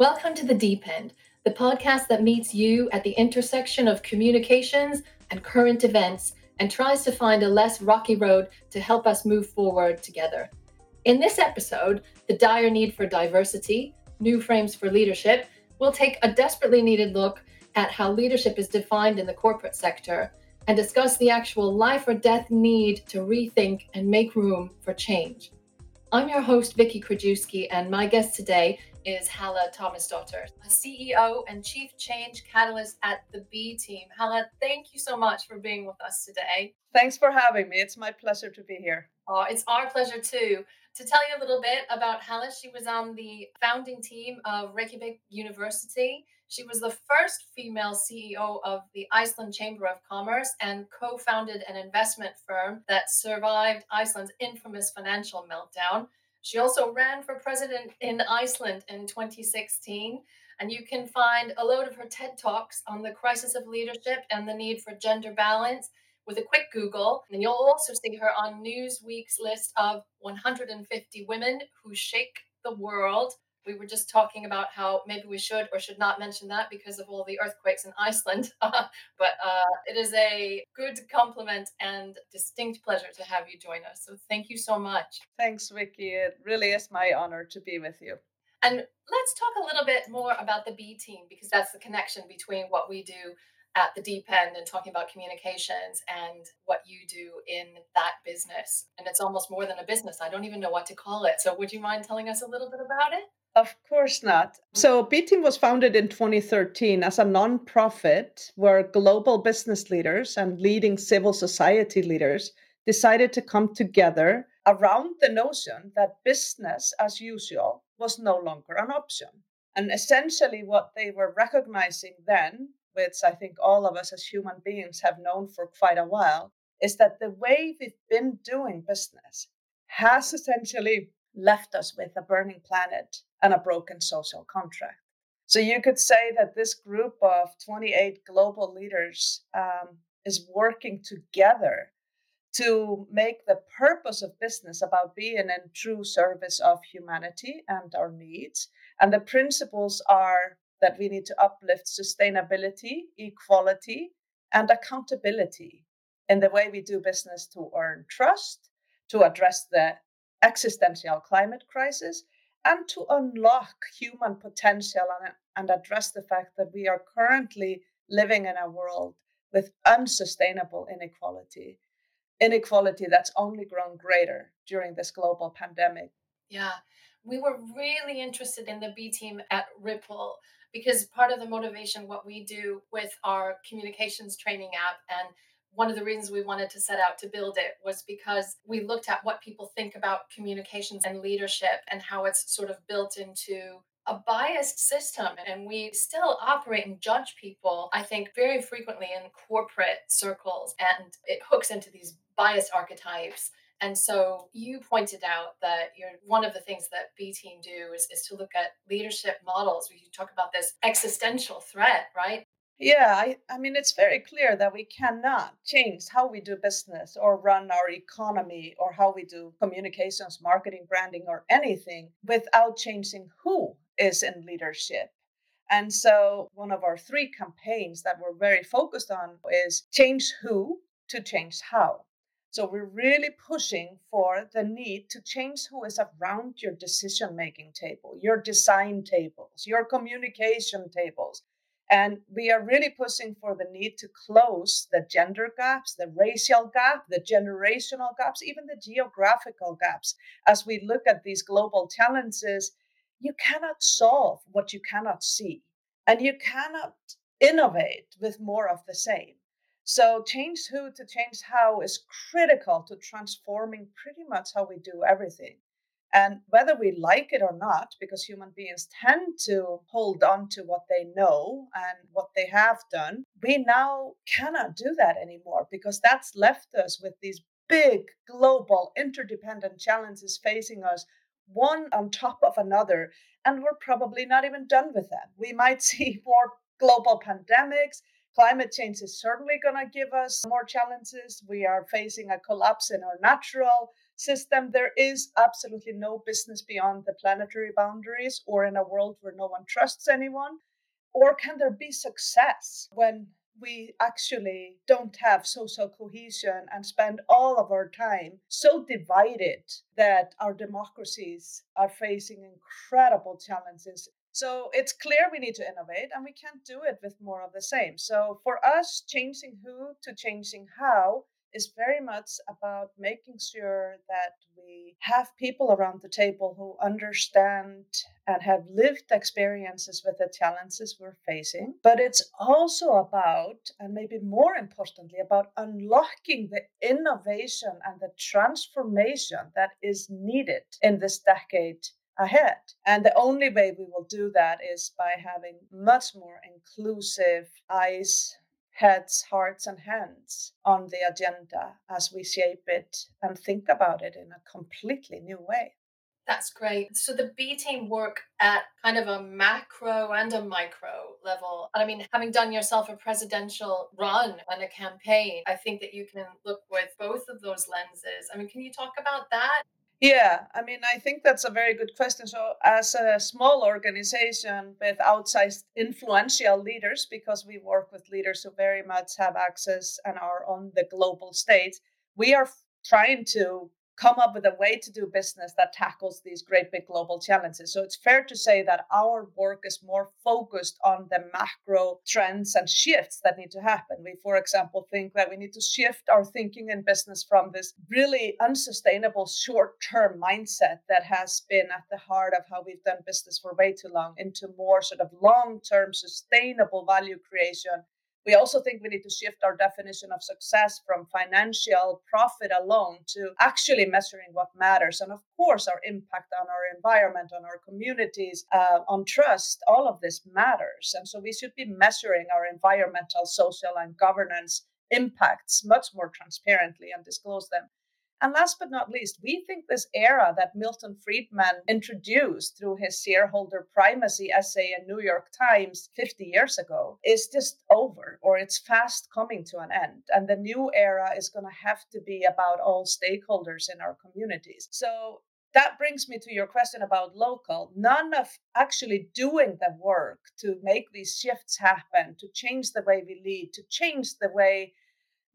Welcome to The Deep End, the podcast that meets you at the intersection of communications and current events and tries to find a less rocky road to help us move forward together. In this episode, The Dire Need for Diversity New Frames for Leadership, we'll take a desperately needed look at how leadership is defined in the corporate sector and discuss the actual life or death need to rethink and make room for change. I'm your host, Vicky Krajewski, and my guest today is Halla Tomasdottir, a CEO and Chief Change Catalyst at the B Team. Halla, thank you so much for being with us today. Thanks for having me. It's my pleasure to be here. Oh, it's our pleasure too. To tell you a little bit about Halla, she was on the founding team of Reykjavik University. She was the first female CEO of the Iceland Chamber of Commerce and co founded an investment firm that survived Iceland's infamous financial meltdown. She also ran for president in Iceland in 2016. And you can find a load of her TED Talks on the crisis of leadership and the need for gender balance with a quick Google. And you'll also see her on Newsweek's list of 150 women who shake the world. We were just talking about how maybe we should or should not mention that because of all the earthquakes in Iceland. but uh, it is a good compliment and distinct pleasure to have you join us. So thank you so much. Thanks, Vicky. It really is my honor to be with you. And let's talk a little bit more about the B team because that's the connection between what we do at the deep end and talking about communications and what you do in that business. And it's almost more than a business. I don't even know what to call it. So, would you mind telling us a little bit about it? Of course not. So, B Team was founded in 2013 as a nonprofit where global business leaders and leading civil society leaders decided to come together around the notion that business as usual was no longer an option. And essentially, what they were recognizing then, which I think all of us as human beings have known for quite a while, is that the way we've been doing business has essentially left us with a burning planet and a broken social contract. So you could say that this group of 28 global leaders um, is working together to make the purpose of business about being in true service of humanity and our needs. And the principles are that we need to uplift sustainability, equality, and accountability in the way we do business to earn trust, to address the existential climate crisis, and to unlock human potential and, and address the fact that we are currently living in a world with unsustainable inequality, inequality that's only grown greater during this global pandemic. Yeah, we were really interested in the B team at Ripple because part of the motivation, what we do with our communications training app and one of the reasons we wanted to set out to build it was because we looked at what people think about communications and leadership and how it's sort of built into a biased system and we still operate and judge people i think very frequently in corporate circles and it hooks into these biased archetypes and so you pointed out that you're one of the things that B team do is, is to look at leadership models. We talk about this existential threat, right? Yeah, I, I mean, it's very clear that we cannot change how we do business or run our economy or how we do communications, marketing, branding, or anything without changing who is in leadership. And so, one of our three campaigns that we're very focused on is change who to change how. So, we're really pushing for the need to change who is around your decision making table, your design tables, your communication tables, and we are really pushing for the need to close the gender gaps, the racial gap, the generational gaps, even the geographical gaps. As we look at these global challenges, you cannot solve what you cannot see, and you cannot innovate with more of the same. So, change who to change how is critical to transforming pretty much how we do everything. And whether we like it or not, because human beings tend to hold on to what they know and what they have done, we now cannot do that anymore because that's left us with these big global interdependent challenges facing us, one on top of another. And we're probably not even done with them. We might see more global pandemics, Climate change is certainly going to give us more challenges. We are facing a collapse in our natural system. There is absolutely no business beyond the planetary boundaries or in a world where no one trusts anyone. Or can there be success when we actually don't have social cohesion and spend all of our time so divided that our democracies are facing incredible challenges so it's clear we need to innovate and we can't do it with more of the same. So for us, changing who to changing how is very much about making sure that we have people around the table who understand and have lived experiences with the challenges we're facing. But it's also about, and maybe more importantly, about unlocking the innovation and the transformation that is needed in this decade ahead. And the only way we will do that is by having much more inclusive eyes, heads, hearts, and hands on the agenda as we shape it and think about it in a completely new way. That's great. So the B team work at kind of a macro and a micro level. I mean, having done yourself a presidential run and a campaign, I think that you can look with both of those lenses. I mean, can you talk about that? Yeah, I mean, I think that's a very good question. So, as a small organization with outsized influential leaders, because we work with leaders who very much have access and are on the global stage, we are trying to come up with a way to do business that tackles these great big global challenges. So it's fair to say that our work is more focused on the macro trends and shifts that need to happen. We, for example, think that we need to shift our thinking in business from this really unsustainable short term mindset that has been at the heart of how we've done business for way too long into more sort of long term sustainable value creation we also think we need to shift our definition of success from financial profit alone to actually measuring what matters. And of course, our impact on our environment, on our communities, uh, on trust, all of this matters. And so we should be measuring our environmental, social, and governance impacts much more transparently and disclose them. And last but not least, we think this era that Milton Friedman introduced through his shareholder primacy essay in New York Times 50 years ago is just over or it's fast coming to an end. And the new era is going to have to be about all stakeholders in our communities. So that brings me to your question about local. None of actually doing the work to make these shifts happen, to change the way we lead, to change the way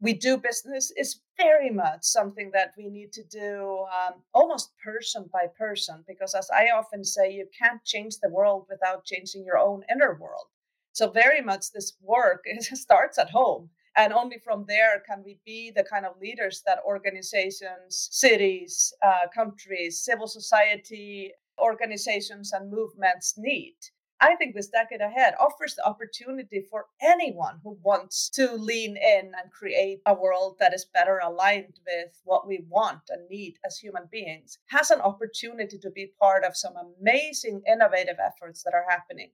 we do business is very much something that we need to do um, almost person by person because as i often say you can't change the world without changing your own inner world. So very much this work starts at home and only from there can we be the kind of leaders that organizations cities uh, countries civil society organizations and movements need I think this decade ahead offers the opportunity for anyone who wants to lean in and create a world that is better aligned with what we want and need as human beings, has an opportunity to be part of some amazing innovative efforts that are happening.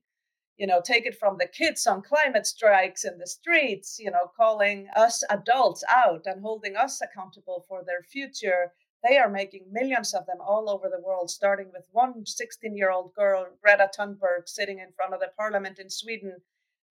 You know, take it from the kids on climate strikes in the streets, you know, calling us adults out and holding us accountable for their future they are making millions of them all over the world, starting with one 16 year old girl, Greta Thunberg, sitting in front of the parliament in Sweden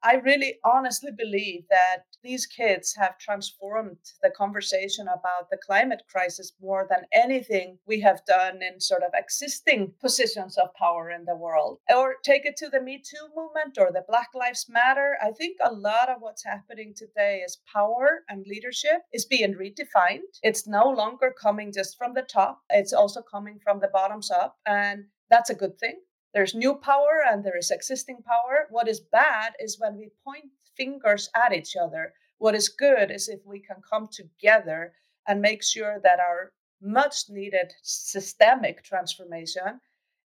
I really honestly believe that these kids have transformed the conversation about the climate crisis more than anything we have done in sort of existing positions of power in the world. Or take it to the Me Too movement or the Black Lives Matter. I think a lot of what's happening today is power and leadership is being redefined. It's no longer coming just from the top, it's also coming from the bottoms up. And that's a good thing. There's new power and there is existing power. What is bad is when we point fingers at each other. What is good is if we can come together and make sure that our much needed systemic transformation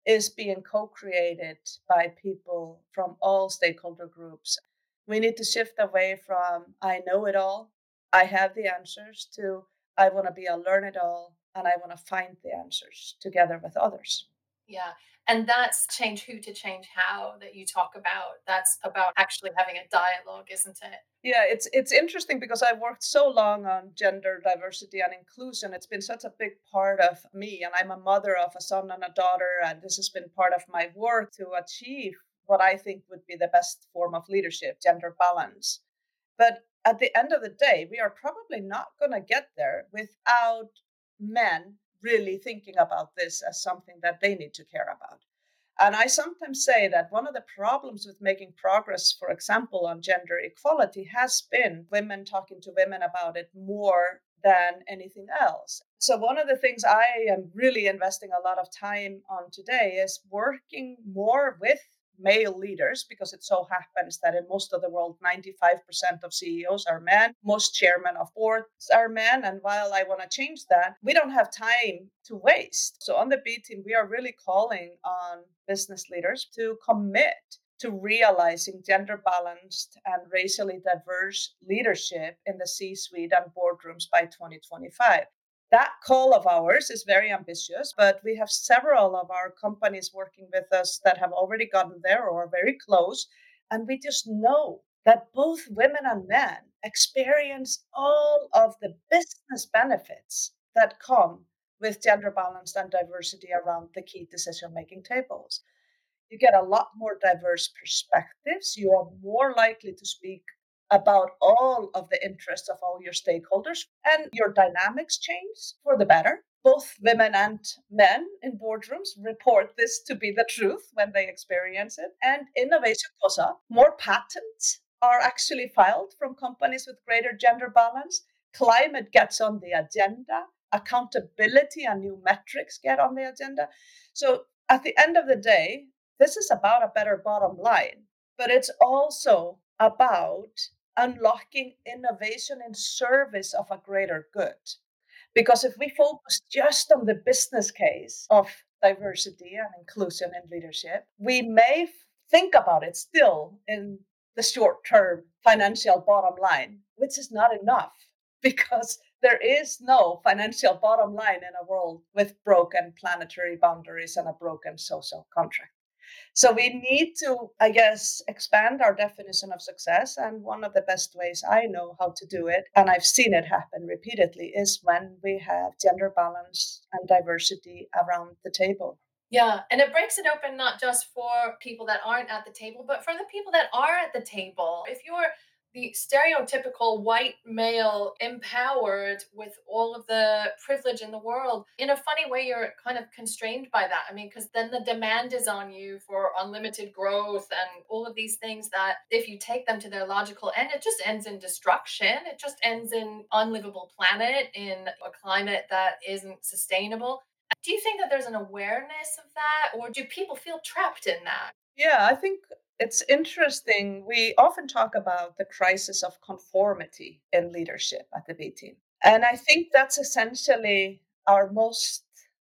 is being co created by people from all stakeholder groups. We need to shift away from I know it all, I have the answers, to I want to be a learn it all and I want to find the answers together with others. Yeah. And that's change who to change how that you talk about. That's about actually having a dialogue, isn't it? Yeah, it's it's interesting because I've worked so long on gender diversity and inclusion. It's been such a big part of me and I'm a mother of a son and a daughter and this has been part of my work to achieve what I think would be the best form of leadership, gender balance. But at the end of the day, we are probably not going to get there without men really thinking about this as something that they need to care about. And I sometimes say that one of the problems with making progress, for example, on gender equality, has been women talking to women about it more than anything else. So, one of the things I am really investing a lot of time on today is working more with male leaders because it so happens that in most of the world 95% of ceos are men most chairmen of boards are men and while i want to change that we don't have time to waste so on the b team we are really calling on business leaders to commit to realizing gender balanced and racially diverse leadership in the C suite and boardrooms by 2025. That call of ours is very ambitious, but we have several of our companies working with us that have already gotten there or are very close. And we just know that both women and men experience all of the business benefits that come with gender balance and diversity around the key decision making tables. You get a lot more diverse perspectives. You are more likely to speak about all of the interests of all your stakeholders and your dynamics change for the better. Both women and men in boardrooms report this to be the truth when they experience it, and innovation goes up. More patents are actually filed from companies with greater gender balance. Climate gets on the agenda. Accountability and new metrics get on the agenda. So, at the end of the day, this is about a better bottom line, but it's also about unlocking innovation in service of a greater good. Because if we focus just on the business case of diversity and inclusion in leadership, we may think about it still in the short term financial bottom line, which is not enough because there is no financial bottom line in a world with broken planetary boundaries and a broken social contract. So we need to, I guess, expand our definition of success. And one of the best ways I know how to do it, and I've seen it happen repeatedly, is when we have gender balance and diversity around the table. Yeah, and it breaks it open not just for people that aren't at the table, but for the people that are at the table. If you're the stereotypical white male empowered with all of the privilege in the world in a funny way you're kind of constrained by that. I mean because then the demand is on you for unlimited growth and all of these things that if you take them to their logical end it just ends in destruction. It just ends in unlivable planet in a climate that isn't sustainable. Do you think that there's an awareness of that or do people feel trapped in that? Yeah i think it's interesting. We often talk about the crisis of conformity in leadership at the B team. And I think that's essentially our most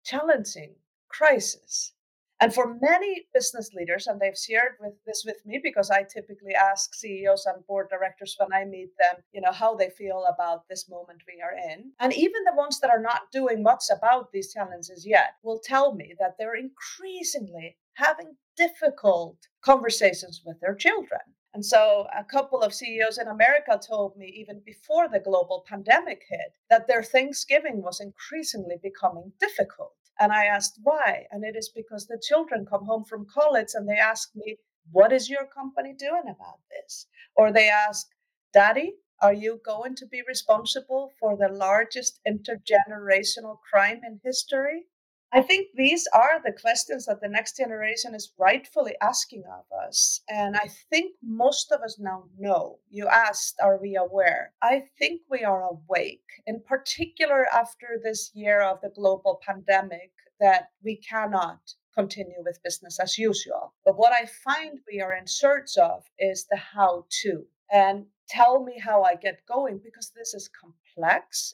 challenging crisis. And for many business leaders, and they've shared with this with me because I typically ask CEOs and board directors when I meet them, you know, how they feel about this moment we are in. And even the ones that are not doing much about these challenges yet will tell me that they're increasingly having difficult conversations with their children. And so, a couple of CEOs in America told me, even before the global pandemic hit, that their Thanksgiving was increasingly becoming difficult. And I asked why. And it is because the children come home from college and they ask me, What is your company doing about this? Or they ask, Daddy, are you going to be responsible for the largest intergenerational crime in history? I think these are the questions that the next generation is rightfully asking of us. And I think most of us now know. You asked, are we aware? I think we are awake, in particular after this year of the global pandemic, that we cannot continue with business as usual. But what I find we are in search of is the how to. And tell me how I get going because this is complex.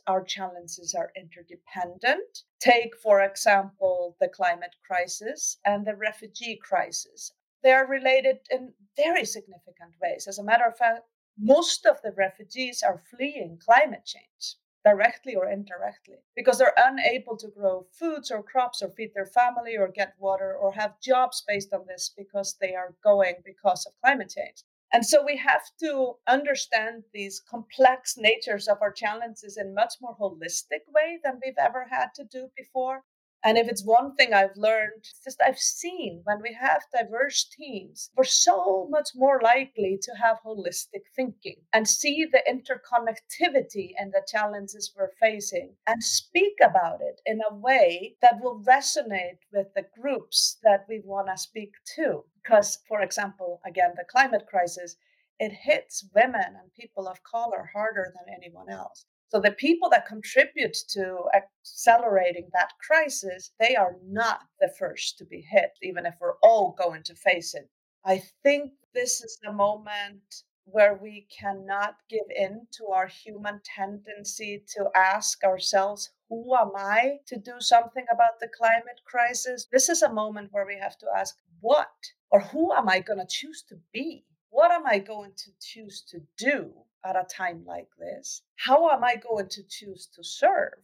Our challenges are interdependent. Take, for example, the climate crisis and the refugee crisis. They are related in very significant ways. As a matter of fact, most of the refugees are fleeing climate change directly or indirectly because they're unable to grow foods or crops or feed their family or get water or have jobs based on this because they are going because of climate change. And so we have to understand these complex natures of our challenges in much more holistic way than we've ever had to do before. And if it's one thing I've learned, it's just I've seen when we have diverse teams, we're so much more likely to have holistic thinking and see the interconnectivity and the challenges we're facing and speak about it in a way that will resonate with the groups that we want to speak to. Because, for example, again, the climate crisis, it hits women and people of color harder than anyone else. So the people that contribute to accelerating that crisis, they are not the first to be hit, even if we're all going to face it. I think this is the moment where we cannot give in to our human tendency to ask ourselves, who am I to do something about the climate crisis? This is a moment where we have to ask, what or who am I going to choose to be? What am I going to choose to do at a time like this? How am I going to choose to serve?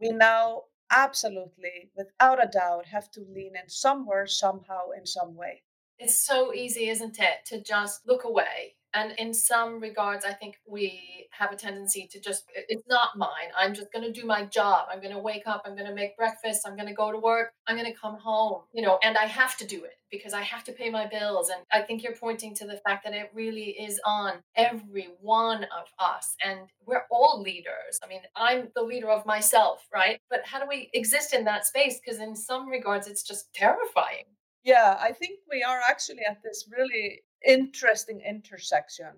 We now absolutely, without a doubt, have to lean in somewhere, somehow, in some way. It's so easy, isn't it, to just look away and in some regards i think we have a tendency to just it's not mine. I'm just going to do my job. I'm going to wake up. I'm going to make breakfast. I'm going to go to work. I'm going to come home you know and i have to do it because i have to pay my bills. And i think you're pointing to the fact that it really is on every one of us. And we're all leaders. I mean i'm the leader of myself right? But how do we exist in that space? Because in some regards it's just terrifying. Yeah, I think we are actually at this really interesting intersection.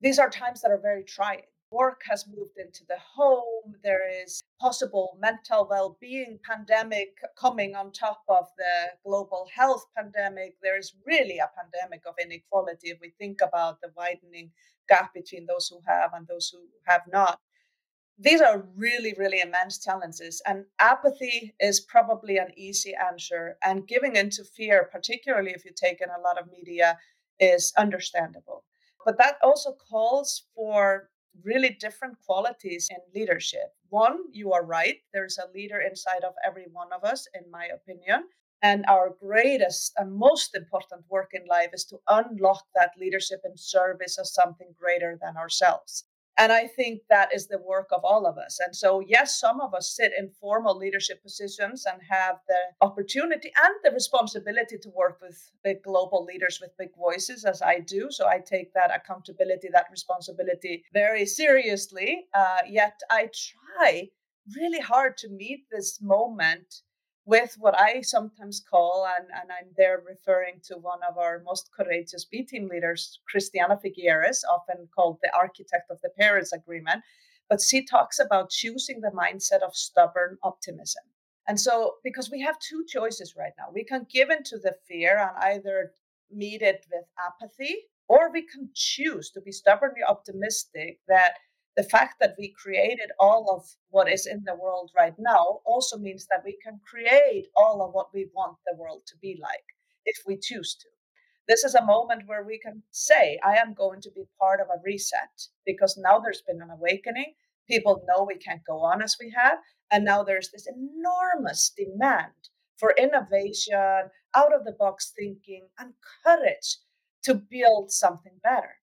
These are times that are very trying. Work has moved into the home. There is possible mental well being pandemic coming on top of the global health pandemic. There is really a pandemic of inequality if we think about the widening gap between those who have and those who have not these are really, really immense challenges. And apathy is probably an easy answer. And giving into fear, particularly if you take in a lot of media, is understandable. But that also calls for really different qualities in leadership. One, you are right, there's a leader inside of every one of us, in my opinion. And our greatest and most important work in life is to unlock that leadership and service as something greater than ourselves. And I think that is the work of all of us. And so, yes, some of us sit in formal leadership positions and have the opportunity and the responsibility to work with big global leaders with big voices, as I do. So, I take that accountability, that responsibility very seriously. Uh, yet, I try really hard to meet this moment with what I sometimes call, and, and I'm there referring to one of our most courageous B team leaders, Christiana Figueres, often called the architect of the Paris Agreement. But she talks about choosing the mindset of stubborn optimism. And so, because we have two choices right now, we can give into the fear and either meet it with apathy, or we can choose to be stubbornly optimistic that the fact that we created all of what is in the world right now also means that we can create all of what we want the world to be like if we choose to. This is a moment where we can say, I am going to be part of a reset because now there's been an awakening. People know we can't go on as we have. And now there's this enormous demand for innovation, out of the box thinking, and courage to build something better.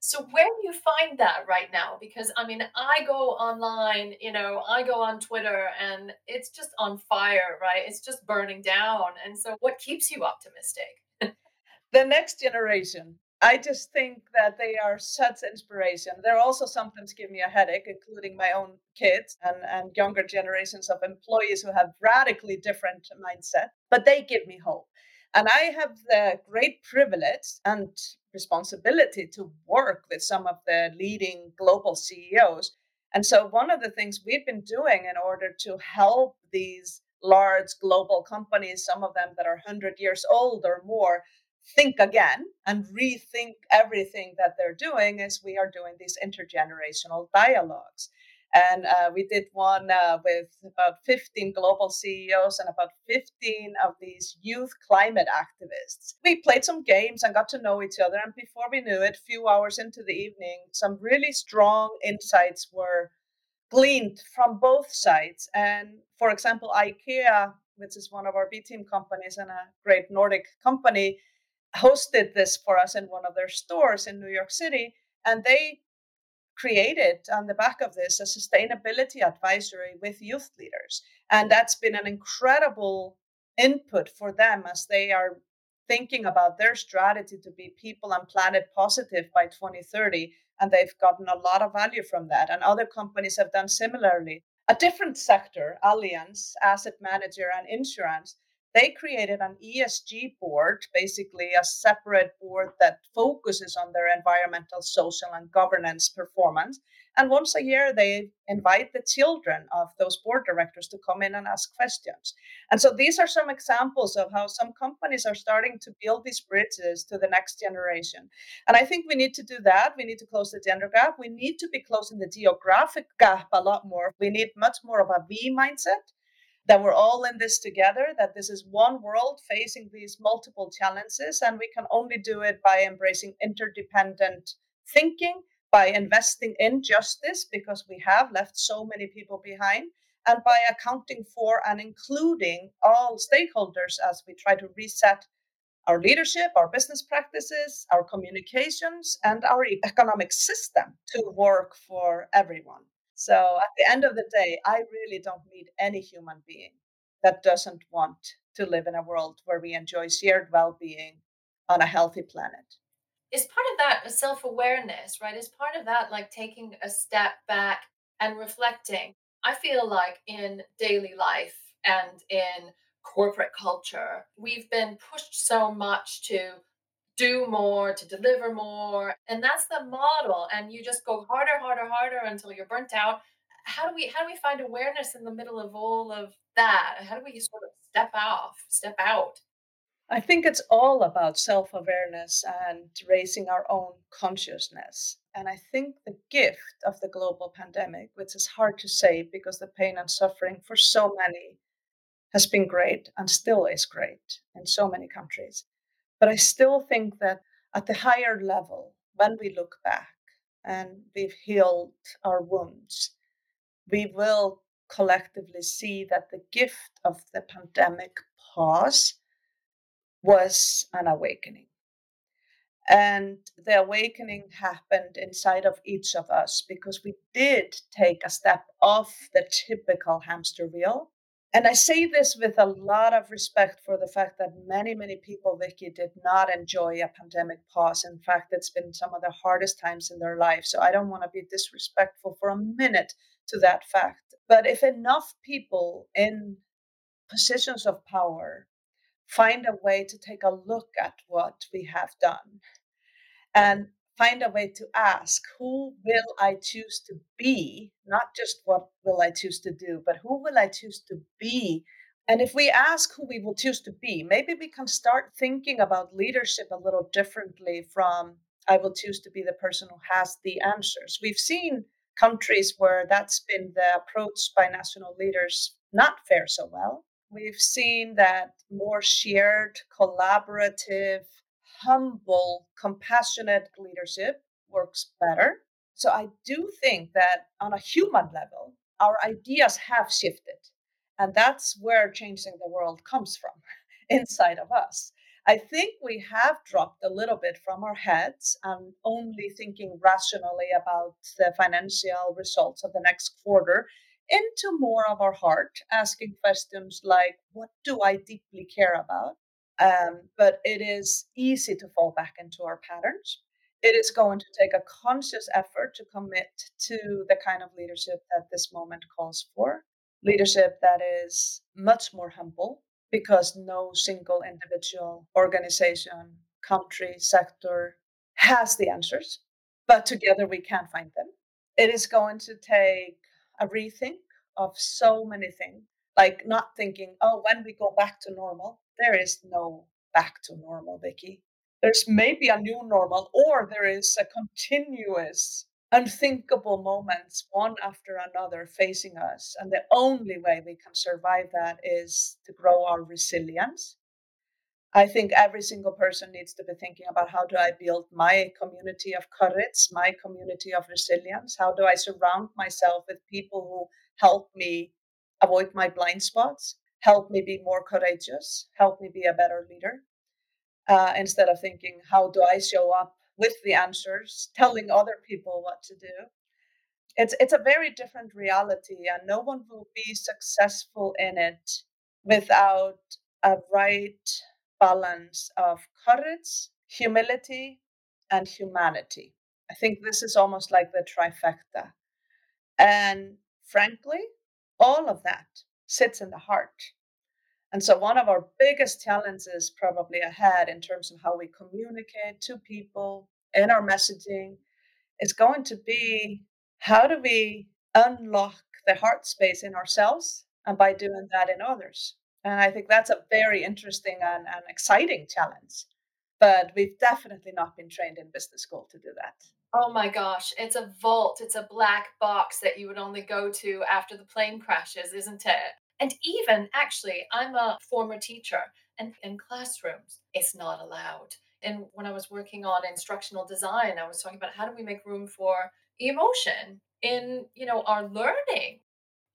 So where do you find that right now? Because I mean, I go online, you know, I go on Twitter and it's just on fire, right? It's just burning down. And so what keeps you optimistic? the next generation. I just think that they are such inspiration. They're also sometimes give me a headache, including my own kids and, and younger generations of employees who have radically different mindset, but they give me hope. And I have the great privilege and responsibility to work with some of the leading global CEOs. And so, one of the things we've been doing in order to help these large global companies, some of them that are 100 years old or more, think again and rethink everything that they're doing, is we are doing these intergenerational dialogues. And uh, we did one uh, with about 15 global CEOs and about 15 of these youth climate activists. We played some games and got to know each other. And before we knew it, few hours into the evening, some really strong insights were gleaned from both sides. And for example, IKEA, which is one of our B team companies and a great Nordic company, hosted this for us in one of their stores in New York City. And they created on the back of this a sustainability advisory with youth leaders. And that's been an incredible input for them as they are thinking about their strategy to be people and planet positive by 2030. And they've gotten a lot of value from that. And other companies have done similarly. A different sector, Allianz, asset manager, and insurance, they created an ESG board, basically a separate board that focuses on their environmental, social, and governance performance. And once a year, they invite the children of those board directors to come in and ask questions. And so these are some examples of how some companies are starting to build these bridges to the next generation. And I think we need to do that. We need to close the gender gap. We need to be closing the geographic gap a lot more. We need much more of a V mindset that we're all in this together, that this is one world facing these multiple challenges, and we can only do it by embracing interdependent thinking, by investing in justice, because we have left so many people behind, and by accounting for and including all stakeholders as we try to reset our leadership, our business practices, our communications, and our economic system to work for everyone. So at the end of the day, I really don't meet any human being that doesn't want to live in a world where we enjoy shared well being on a healthy planet. Is part of that a self awareness, right? Is part of that like taking a step back and reflecting? I feel like in daily life and in corporate culture, we've been pushed so much to do more, to deliver more. And that's the model. And you just go harder, harder, harder until you're burnt out. How do we how do we find awareness in the middle of all of that? How do we sort of step off, step out? I think it's all about self awareness and raising our own consciousness. And I think the gift of the global pandemic, which is hard to say because the pain and suffering for so many has been great and still is great in so many countries, but I still think that at the higher level, when we look back and we've healed our wounds, we will collectively see that the gift of the pandemic pause was an awakening. And the awakening happened inside of each of us because we did take a step off the typical hamster wheel and I say this with a lot of respect for the fact that many, many people, Vicky, did not enjoy a pandemic pause. In fact, it's been some of the hardest times in their life. So I don't want to be disrespectful for a minute to that fact. But if enough people in positions of power find a way to take a look at what we have done and find a way to ask who will I choose to be, not just what will I choose to do, but who will I choose to be. And if we ask who we will choose to be, maybe we can start thinking about leadership a little differently from I will choose to be the person who has the answers. We've seen countries where that's been the approach by national leaders not fare so well. We've seen that more shared, collaborative, humble, compassionate leadership works better. So I do think that on a human level, our ideas have shifted. And that's where changing the world comes from inside of us. I think we have dropped a little bit from our heads and only thinking rationally about the financial results of the next quarter into more of our heart, asking questions like, What do I deeply care about? Um, but it is easy to fall back into our patterns. It is going to take a conscious effort to commit to the kind of leadership that this moment calls for. Leadership that is much more humble because no single individual, organization, country, sector has the answers, but together we can find them. It is going to take a rethink of so many things, like not thinking, oh, when we go back to normal, there is no back to normal, Vicky. There's maybe a new normal, or there is a continuous, unthinkable moments, one after another, facing us. And the only way we can survive that is to grow our resilience. I think every single person needs to be thinking about how do I build my community of courage, my community of resilience? How do I surround myself with people who help me avoid my blind spots? Help me be more courageous, help me be a better leader, uh, instead of thinking, how do I show up with the answers, telling other people what to do? it's it's a very different reality and no one will be successful in it without a right balance of courage humility and humanity i think this is almost like the trifecta and frankly all of that sits in the heart and so one of our biggest challenges probably ahead in terms of how we communicate to people in our messaging is going to be how do we unlock the heart space in ourselves and by doing that in others? And I think that's a very interesting and, and exciting challenge. But we've definitely not been trained in business school to do that. Oh my gosh, it's a vault. It's a black box that you would only go to after the plane crashes, isn't it? And even actually, I'm a former teacher, and in classrooms, it's not allowed. And when I was working on instructional design, I was talking about how do we make room for emotion in you know our learning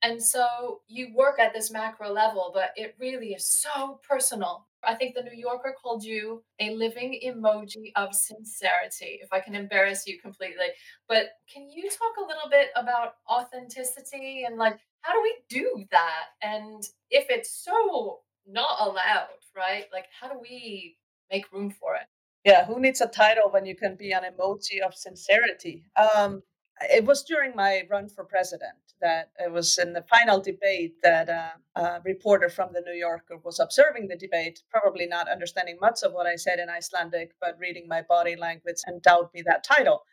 and so you work at this macro level but it really is so personal. I think the new yorker called you a living emoji of sincerity if i can embarrass you completely. But can you talk a little bit about authenticity and like how do we do that? And if it's so not allowed right? Like how do we make room for it? Yeah who needs a title when you can be an emoji of sincerity? Um it was during my run for president that it was in the final debate that a reporter from the New Yorker was observing the debate, probably not understanding much of what I said in Icelandic, but reading my body language and endowed me that title,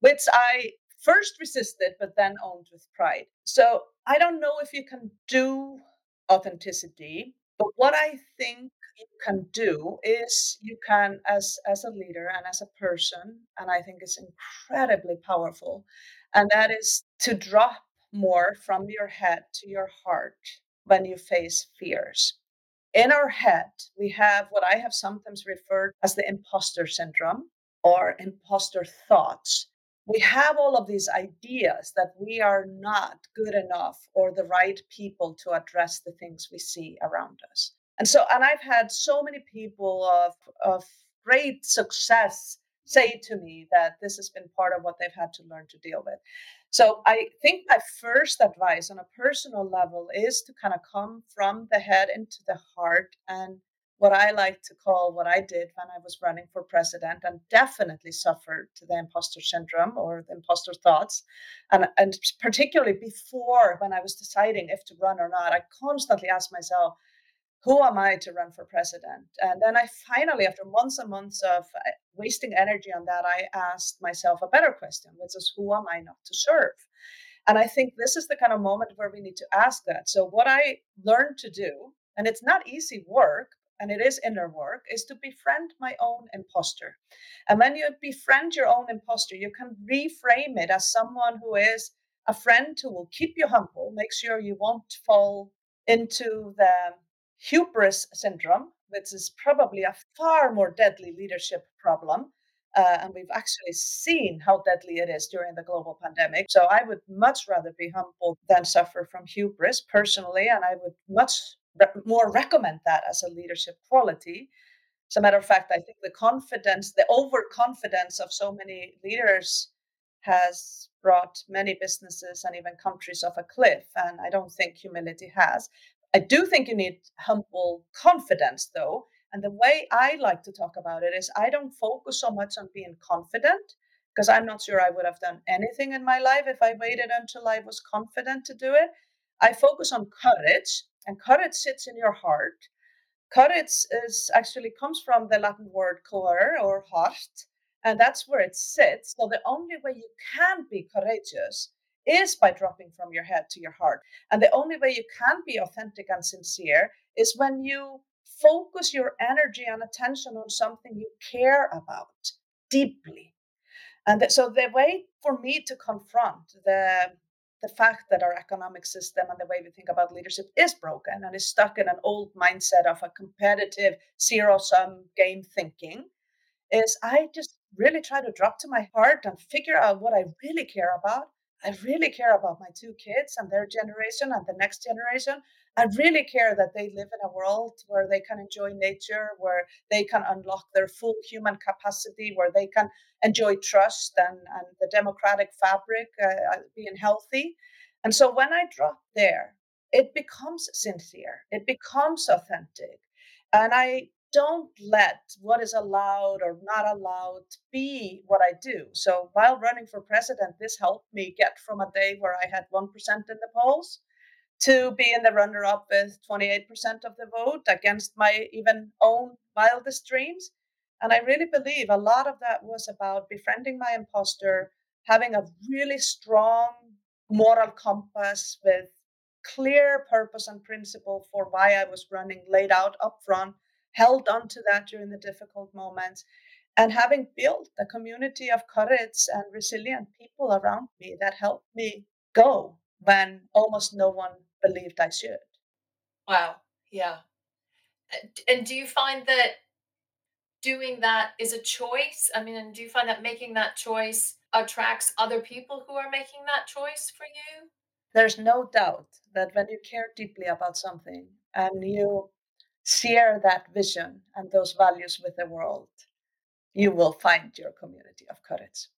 which I first resisted, but then owned with pride. So I don't know if you can do authenticity, but what I think you can do is you can as as a leader and as a person and i think it's incredibly powerful and that is to drop more from your head to your heart when you face fears. In our head we have what i have sometimes referred as the imposter syndrome or imposter thoughts we have all of these ideas that we are not good enough or the right people to address the things we see around us. And so and i've had so many people of of great success say to me that this has been part of what they've had to learn to deal with. So i think my first advice on a personal level is to kind of come from the head into the heart and what i like to call what i did when i was running for president and definitely suffered the imposter syndrome or the imposter thoughts and, and particularly before when i was deciding if to run or not i constantly asked myself who am I to run for president? And then I finally, after months and months of uh, wasting energy on that, I asked myself a better question, which is who am I not to serve? And I think this is the kind of moment where we need to ask that. So, what I learned to do, and it's not easy work, and it is inner work, is to befriend my own imposter. And when you befriend your own imposter, you can reframe it as someone who is a friend who will keep you humble, make sure you won't fall into the hubris syndrome, which is probably a far more deadly leadership problem. Uh, and we've actually seen how deadly it is during the global pandemic. So I would much rather be humble than suffer from hubris personally. And I would much re- more recommend that as a leadership quality. As a matter of fact, I think the confidence, the overconfidence of so many leaders has brought many businesses and even countries off a cliff. And I don't think humility has. I do think you need humble confidence, though. And the way I like to talk about it is I don't focus so much on being confident because I'm not sure I would have done anything in my life if I waited until I was confident to do it. I focus on courage, and courage sits in your heart. Courage is uh, actually comes from the Latin word cor or heart, and that's where it sits. So the only way you can be courageous is by dropping from your head to your heart. And the only way you can be authentic and sincere is when you focus your energy and attention on something you care about deeply. And so the way for me to confront the the fact that our economic system and the way we think about leadership is broken and is stuck in an old mindset of a competitive zero sum game thinking is I just really try to drop to my heart and figure out what I really care about I really care about my two kids and their generation and the next generation. and really care that they live in a world where they can enjoy nature, where they can unlock their full human capacity, where they can enjoy trust and, and the democratic fabric uh, uh being healthy. And so when I drop there, it becomes sincere, it becomes authentic. And I don't let what is allowed or not allowed be what I do. So while running for president, this helped me get from a day where I had 1% in the polls to be in the runner up with 28% of the vote against my even own wildest dreams. And I really believe a lot of that was about befriending my imposter, having a really strong moral compass with clear purpose and principle for why I was running laid out up front, held on to that during the difficult moments, and having built a community of courage and resilient people around me that helped me go when almost no one believed I should. Wow. Yeah. And do you find that doing that is a choice? I mean, and do you find that making that choice attracts other people who are making that choice for you? There's no doubt that when you care deeply about something and you share that vision and those values with the world, you will find your community of courage.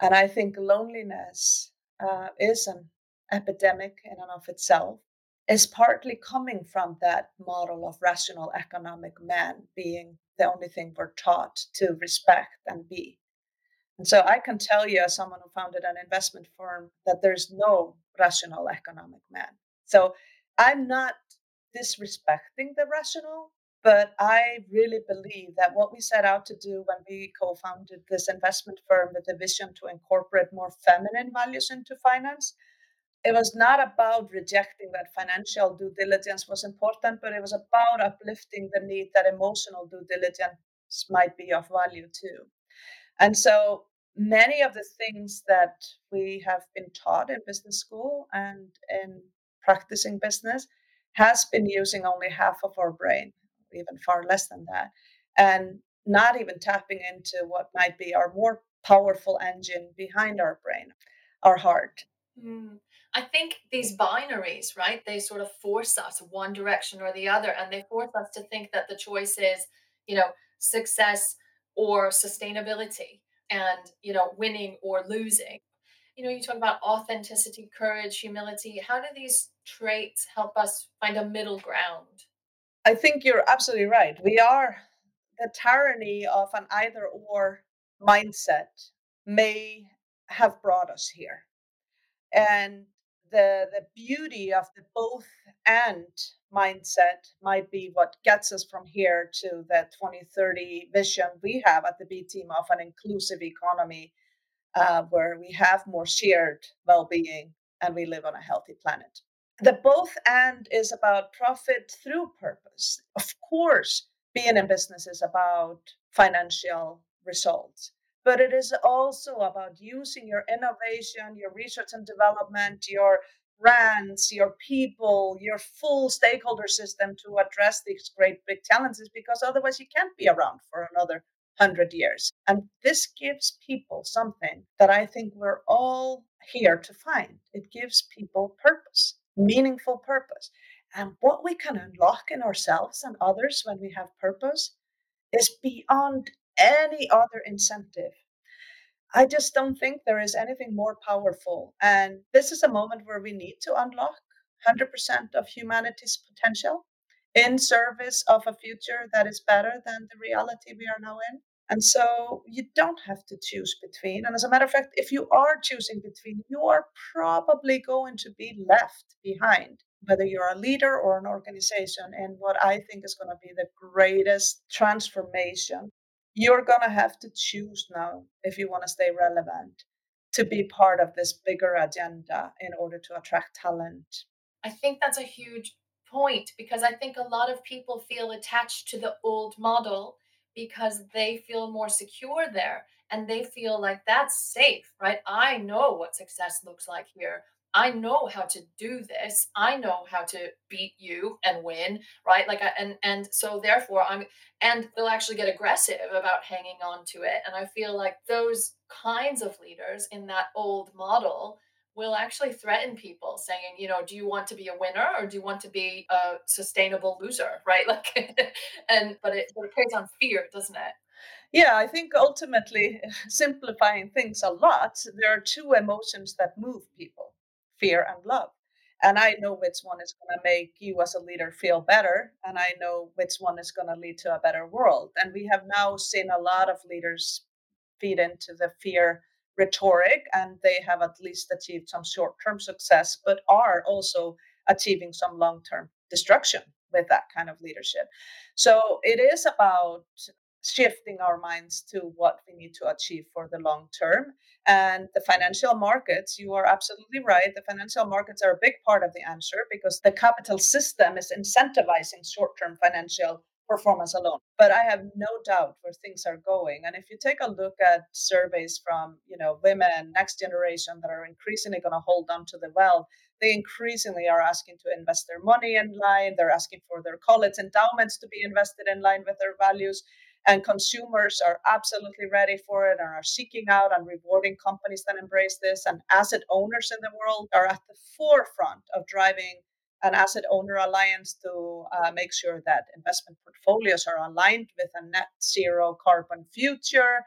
And I think loneliness uh, is an epidemic in and of itself is partly coming from that model of rational economic man being the only thing we're taught to respect and be. And so I can tell you, as someone who founded an investment firm, that there's no rational economic man. So I'm not disrespecting the rational, but I really believe that what we set out to do when we co founded this investment firm with the vision to incorporate more feminine values into finance it was not about rejecting that financial due diligence was important, but it was about uplifting the need that emotional due diligence might be of value too. And so many of the things that we have been taught in business school and in practicing business has been using only half of our brain, even far less than that, and not even tapping into what might be our more powerful engine behind our brain, our heart. Mm. I think these binaries, right? They sort of force us one direction or the other, and they force us to think that the choice is, you know, success or sustainability, and you know, winning or losing. You know, you talk about authenticity, courage, humility. How do these traits help us find a middle ground? I think you're absolutely right. We are the tyranny of an either or mindset may have brought us here. And the the beauty of the both and mindset might be what gets us from here to the 2030 vision we have at the B team of an inclusive economy uh, where we have more shared well-being and we live on a healthy planet. The both and is about profit through purpose. Of course, being in business is about financial results but it is also about using your innovation, your research and development, your brands, your people, your full stakeholder system to address these great big challenges because otherwise you can't be around for another 100 years. And this gives people something that I think we're all here to find. It gives people purpose, meaningful purpose. And what we can unlock in ourselves and others when we have purpose is beyond any other incentive. I just don't think there is anything more powerful. And this is a moment where we need to unlock 100% of humanity's potential in service of a future that is better than the reality we are now in. And so you don't have to choose between. And as a matter of fact, if you are choosing between, you are probably going to be left behind, whether you're a leader or an organization, in what I think is going to be the greatest transformation you're going to have to choose now if you want to stay relevant to be part of this bigger agenda in order to attract talent. I think that's a huge point because I think a lot of people feel attached to the old model because they feel more secure there and they feel like that's safe, right? I know what success looks like here. I know how to do this. I know how to beat you and win, right? Like, I, and and so therefore, I'm and they'll actually get aggressive about hanging on to it. And I feel like those kinds of leaders in that old model will actually threaten people saying, you know, do you want to be a winner or do you want to be a sustainable loser, right? Like, and but it, but it plays on fear, doesn't it? Yeah, I think ultimately, simplifying things a lot, there are two emotions that move people fear and love. And I know which one is going to make you as a leader feel better. And I know which one is going to lead to a better world. And we have now seen a lot of leaders feed into the fear rhetoric, and they have at least achieved some short term success, but are also achieving some long term destruction with that kind of leadership. So it is about shifting our minds to what we need to achieve for the long term. And the financial markets, you are absolutely right. The financial markets are a big part of the answer because the capital system is incentivizing short term financial performance alone. But I have no doubt where things are going. And if you take a look at surveys from, you know, women, next generation that are increasingly going to hold on to the wealth, they increasingly are asking to invest their money in line. They're asking for their college endowments to be invested in line with their values. And consumers are absolutely ready for it and are seeking out and rewarding companies that embrace this. And asset owners in the world are at the forefront of driving an asset owner alliance to uh, make sure that investment portfolios are aligned with a net zero carbon future,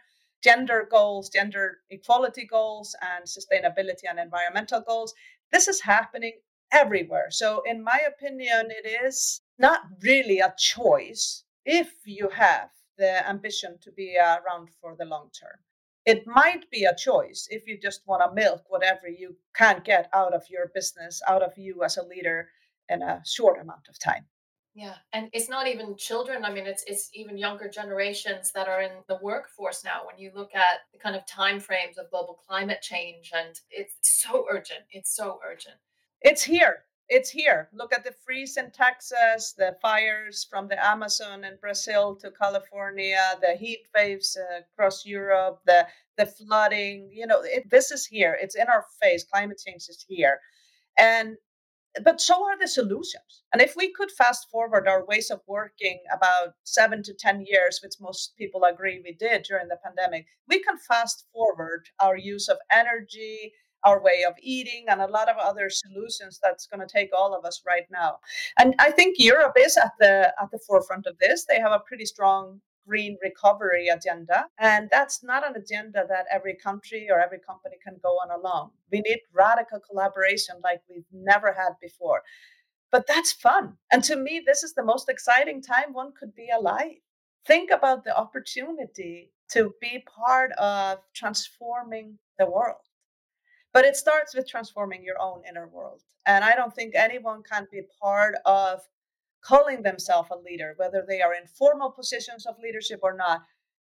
gender goals, gender equality goals, and sustainability and environmental goals. This is happening everywhere. So, in my opinion, it is not really a choice if you have the ambition to be around for the long term. It might be a choice if you just want to milk whatever you can get out of your business, out of you as a leader in a short amount of time. Yeah, and it's not even children. I mean, it's it's even younger generations that are in the workforce now. When you look at the kind of time frames of global climate change, and it's so urgent. It's so urgent. It's here. It's here. Look at the freeze in Texas, the fires from the Amazon in Brazil to California, the heat waves uh, across Europe, the the flooding. You know, it, this is here. It's in our face. Climate change is here, and but so are the solutions. And if we could fast forward our ways of working about seven to 10 years, which most people agree we did during the pandemic, we can fast forward our use of energy, our way of eating, and a lot of other solutions that's going to take all of us right now. And I think Europe is at the at the forefront of this. They have a pretty strong green recovery agenda. And that's not an agenda that every country or every company can go on alone. We need radical collaboration like we've never had before. But that's fun. And to me, this is the most exciting time one could be alive. Think about the opportunity to be part of transforming the world. But it starts with transforming your own inner world. And I don't think anyone can be part of calling themselves a leader, whether they are in formal positions of leadership or not,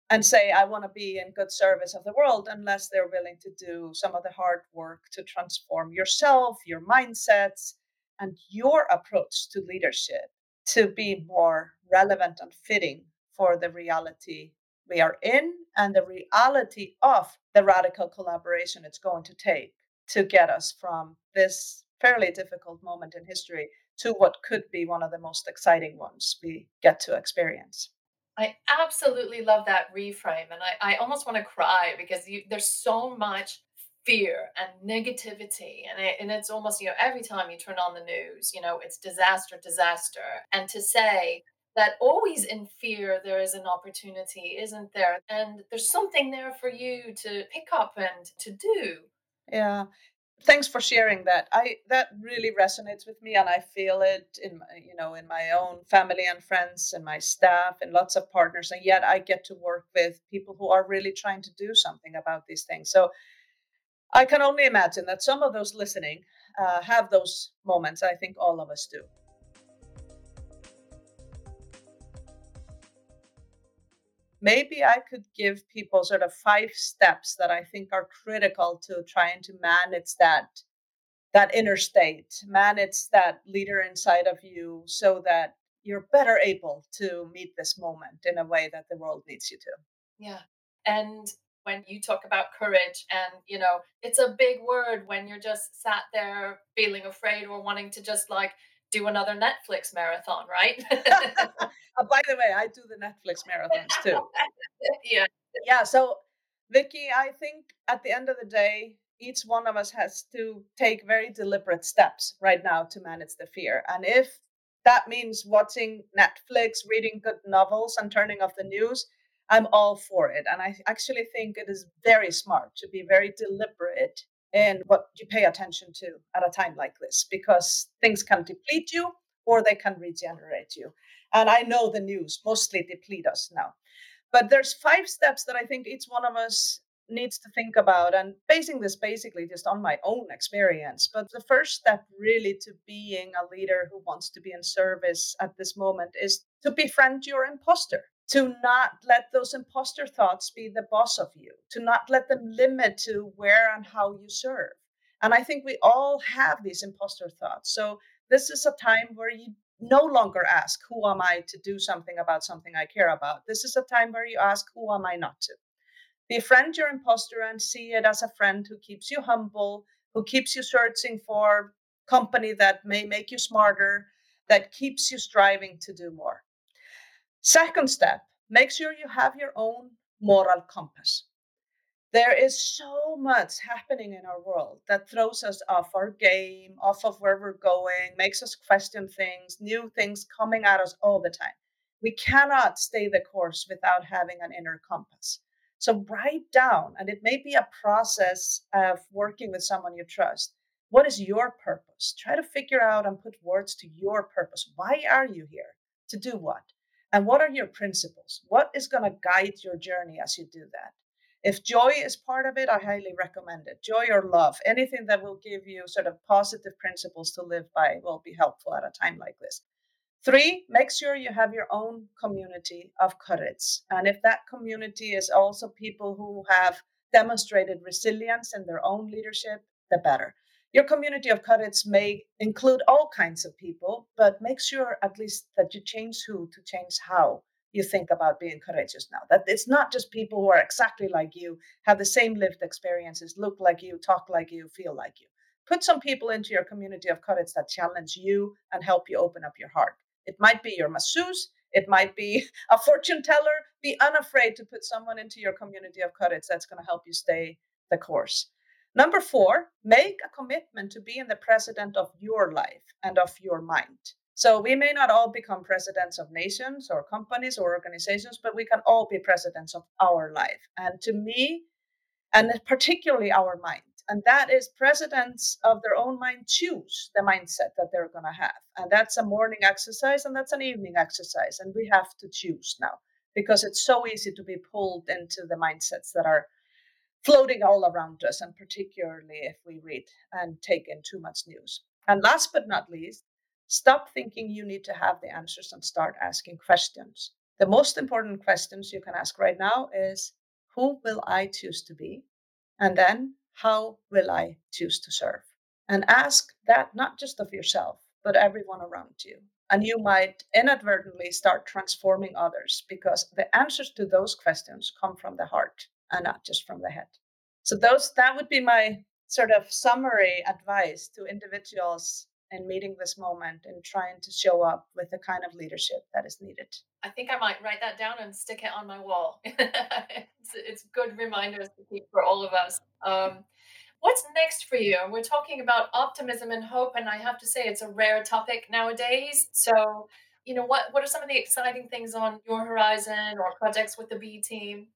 and say, I want to be in good service of the world, unless they're willing to do some of the hard work to transform yourself, your mindsets, and your approach to leadership to be more relevant and fitting for the reality we are in and the reality of the radical collaboration it's going to take to get us from this fairly difficult moment in history to what could be one of the most exciting ones we get to experience. I absolutely love that reframe. And I, I almost want to cry because you, there's so much fear and negativity. And, it, and it's almost, you know, every time you turn on the news, you know, it's disaster, disaster. And to say, that always in fear there is an opportunity isn't there? And there's something there for you to pick up and to do. Yeah. Thanks for sharing that. I that really resonates with me and i feel it in you know in my own family and friends and my staff and lots of partners and yet i get to work with people who are really trying to do something about these things. So i can only imagine that some of those listening uh, have those moments. I think all of us do maybe I could give people sort of five steps that I think are critical to trying to manage that that inner state, manage that leader inside of you so that you're better able to meet this moment in a way that the world needs you to. Yeah. And when you talk about courage and you know it's a big word when you're just sat there feeling afraid or wanting to just like do another Netflix marathon, right? oh, by the way, I do the Netflix marathons too. yeah. Yeah. So, Vicky, I think at the end of the day, each one of us has to take very deliberate steps right now to manage the fear. And if that means watching Netflix, reading good novels, and turning off the news, I'm all for it. And I actually think it is very smart to be very deliberate in what you pay attention to at a time like this because things can deplete you or they can regenerate you. And I know the news mostly deplete us now. But there's five steps that I think each one of us needs to think about and basing this basically just on my own experience but the first step really to being a leader who wants to be in service at this moment is to befriend your imposter to not let those imposter thoughts be the boss of you to not let them limit to where and how you serve. And i think we all have these imposter thoughts. So this is a time where you no longer ask who am i to do something about something i care about? This is a time where you ask who am i not to? Befriend your imposter and see it as a friend who keeps you humble, who keeps you searching for company that may make you smarter, that keeps you striving to do more. Second step, make sure you have your own moral compass. There is so much happening in our world that throws us off our game, off of where we're going, makes us question things, new things coming at us all the time. We cannot stay the course without having an inner compass. So write down, and it may be a process of working with someone you trust. What is your purpose? Try to figure out and put words to your purpose. Why are you here? To do what? And what are your principles? What is going to guide your journey as you do that? If joy is part of it, I highly recommend it. Joy or love, anything that will give you sort of positive principles to live by will be helpful at a time like this. Three, make sure you have your own community of courage. And if that community is also people who have demonstrated resilience in their own leadership, the better. Your community of courage may include all kinds of people, but make sure at least that you change who to change how you think about being courageous now. That it's not just people who are exactly like you, have the same lived experiences, look like you, talk like you, feel like you. Put some people into your community of courage that challenge you and help you open up your heart. It might be your masseuse, it might be a fortune teller. Be unafraid to put someone into your community of courage that's going to help you stay the course. Number four, make a commitment to being the president of your life and of your mind. So we may not all become presidents of nations or companies or organizations, but we can all be presidents of our life. And to me, and particularly our mind, and that is presidents of their own mind choose the mindset that they're going to have and that's a morning exercise and that's an evening exercise and we have to choose now because it's so easy to be pulled into the mindsets that are floating all around us and particularly if we read and take in too much news and last but not least stop thinking you need to have the answers and start asking questions the most important questions you can ask right now is who will i choose to be and then how will I choose to serve? And ask that not just of yourself, but everyone around you. And you might inadvertently start transforming others because the answers to those questions come from the heart and not just from the head. So those that would be my sort of summary advice to individuals in meeting this moment and trying to show up with the kind of leadership that is needed. I think I might write that down and stick it on my wall. it's, it's good reminders to keep for all of us. Um, what's next for you? We're talking about optimism and hope, and I have to say it's a rare topic nowadays. So, you know, what what are some of the exciting things on your horizon or projects with the B team?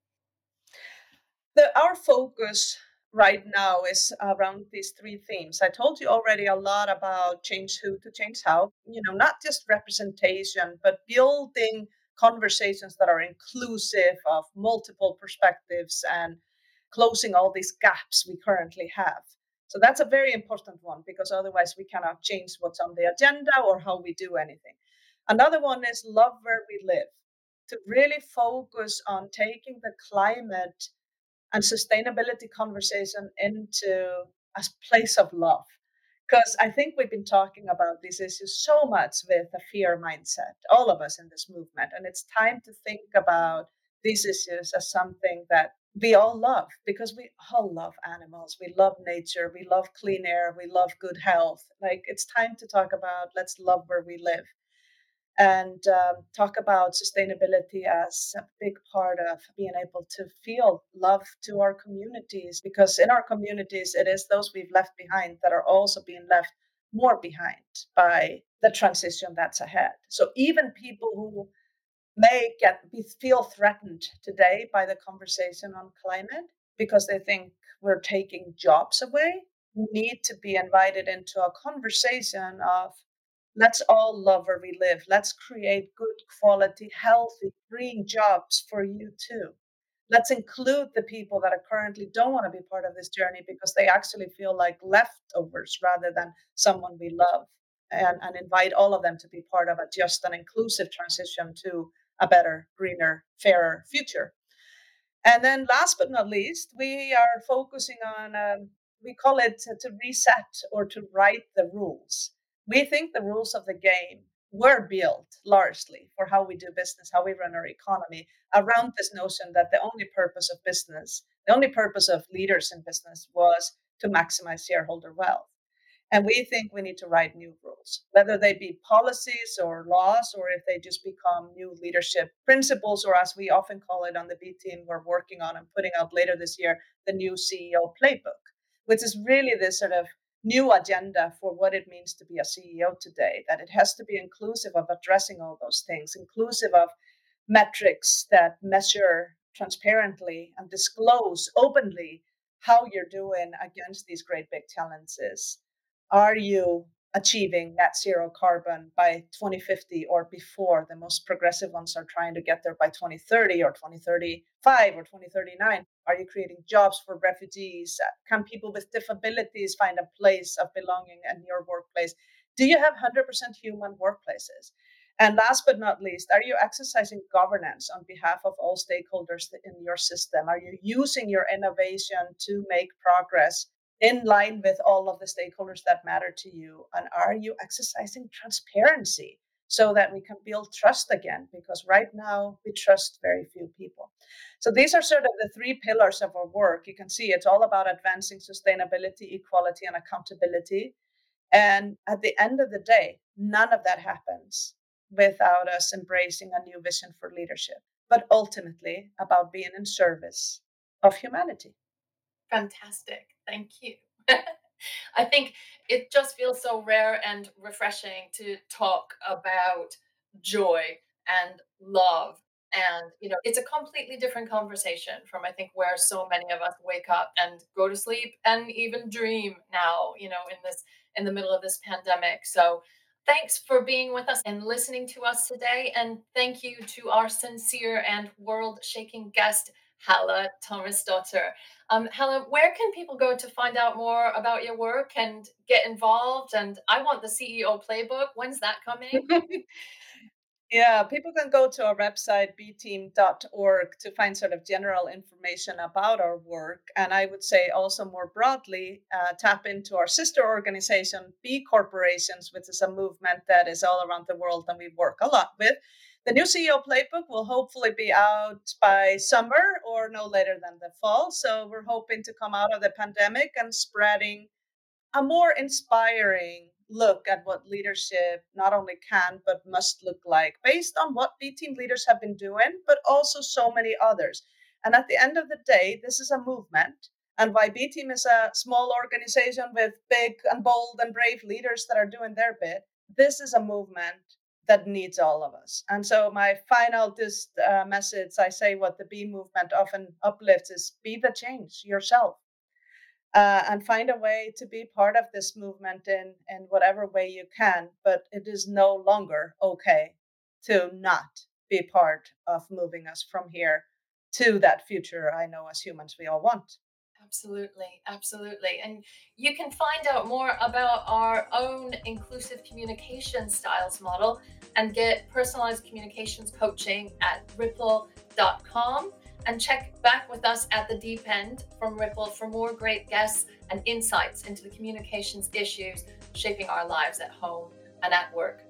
The, our focus right now is around these three themes. I told you already a lot about change who to change how, you know, not just representation, but building conversations that are inclusive of multiple perspectives and closing all these gaps we currently have. So that's a very important one because otherwise we cannot change what's on the agenda or how we do anything. Another one is love where we live, to really focus on taking the climate and sustainability conversation into a place of love. Because I think we've been talking about these issues so much with a fear mindset, all of us in this movement. And it's time to think about these issues as something that we all love because we all love animals. We love nature. We love clean air. We love good health. Like it's time to talk about let's love where we live. And um, talk about sustainability as a big part of being able to feel love to our communities because in our communities it is those we've left behind that are also being left more behind by the transition that's ahead. So even people who may get feel threatened today by the conversation on climate because they think we're taking jobs away need to be invited into a conversation of let's all love where we live. Let's create good quality, healthy, green jobs for you too. Let's include the people that are currently don't want to be part of this journey because they actually feel like leftovers rather than someone we love. And, and invite all of them to be part of a just an inclusive transition to a better, greener, fairer future. And then last but not least, we are focusing on, um, we call it to, to reset or to write the rules we think the rules of the game were built largely for how we do business, how we run our economy around this notion that the only purpose of business, the only purpose of leaders in business was to maximize shareholder wealth. And we think we need to write new rules, whether they be policies or laws, or if they just become new leadership principles, or as we often call it on the B team, we're working on and putting out later this year, the new CEO playbook, which is really this sort of new agenda for what it means to be a CEO today, that it has to be inclusive of addressing all those things, inclusive of metrics that measure transparently and disclose openly how you're doing against these great big challenges. Are you achieving net zero carbon by 2050 or before? The most progressive ones are trying to get there by 2030 or 2035 or 2039. Are you creating jobs for refugees? Uh, can people with disabilities find a place of belonging in your workplace? Do you have 100% human workplaces? And last but not least, are you exercising governance on behalf of all stakeholders in your system? Are you using your innovation to make progress in line with all of the stakeholders that matter to you? And are you exercising transparency so that we can build trust again? Because right now we trust very few people. So these are sort of the three pillars of our work. You can see it's all about advancing sustainability, equality, and accountability. And at the end of the day, none of that happens without us embracing a new vision for leadership, but ultimately about being in service of humanity. Fantastic. Thank you. I think it just feels so rare and refreshing to talk about joy and love and you know it's a completely different conversation from i think where so many of us wake up and go to sleep and even dream now you know in this in the middle of this pandemic so thanks for being with us and listening to us today and thank you to our sincere and world shaking guest Halla Tomasdottir. Um, Halla, where can people go to find out more about your work and get involved? And I want the CEO playbook. When's that coming? yeah, people can go to our website, bteam.org, to find sort of general information about our work. And I would say also more broadly, uh, tap into our sister organization, B Corporations, which is a movement that is all around the world and we work a lot with. The new CEO playbook will hopefully be out by summer or no later than the fall. So we're hoping to come out of the pandemic and spreading a more inspiring look at what leadership not only can but must look like based on what B team leaders have been doing, but also so many others. And at the end of the day, this is a movement. And why B team is a small organization with big and bold and brave leaders that are doing their bit, this is a movement that needs all of us. And so my final just uh, message, I say what the B movement often uplifts is be the change yourself. Uh, and find a way to be part of this movement in, in whatever way you can. But it is no longer okay to not be part of moving us from here to that future I know as humans we all want. Absolutely, absolutely. And you can find out more about our own inclusive communication styles model and get personalized communications coaching at ripple.com. And check back with us at the deep end from Ripple for more great guests and insights into the communications issues shaping our lives at home and at work.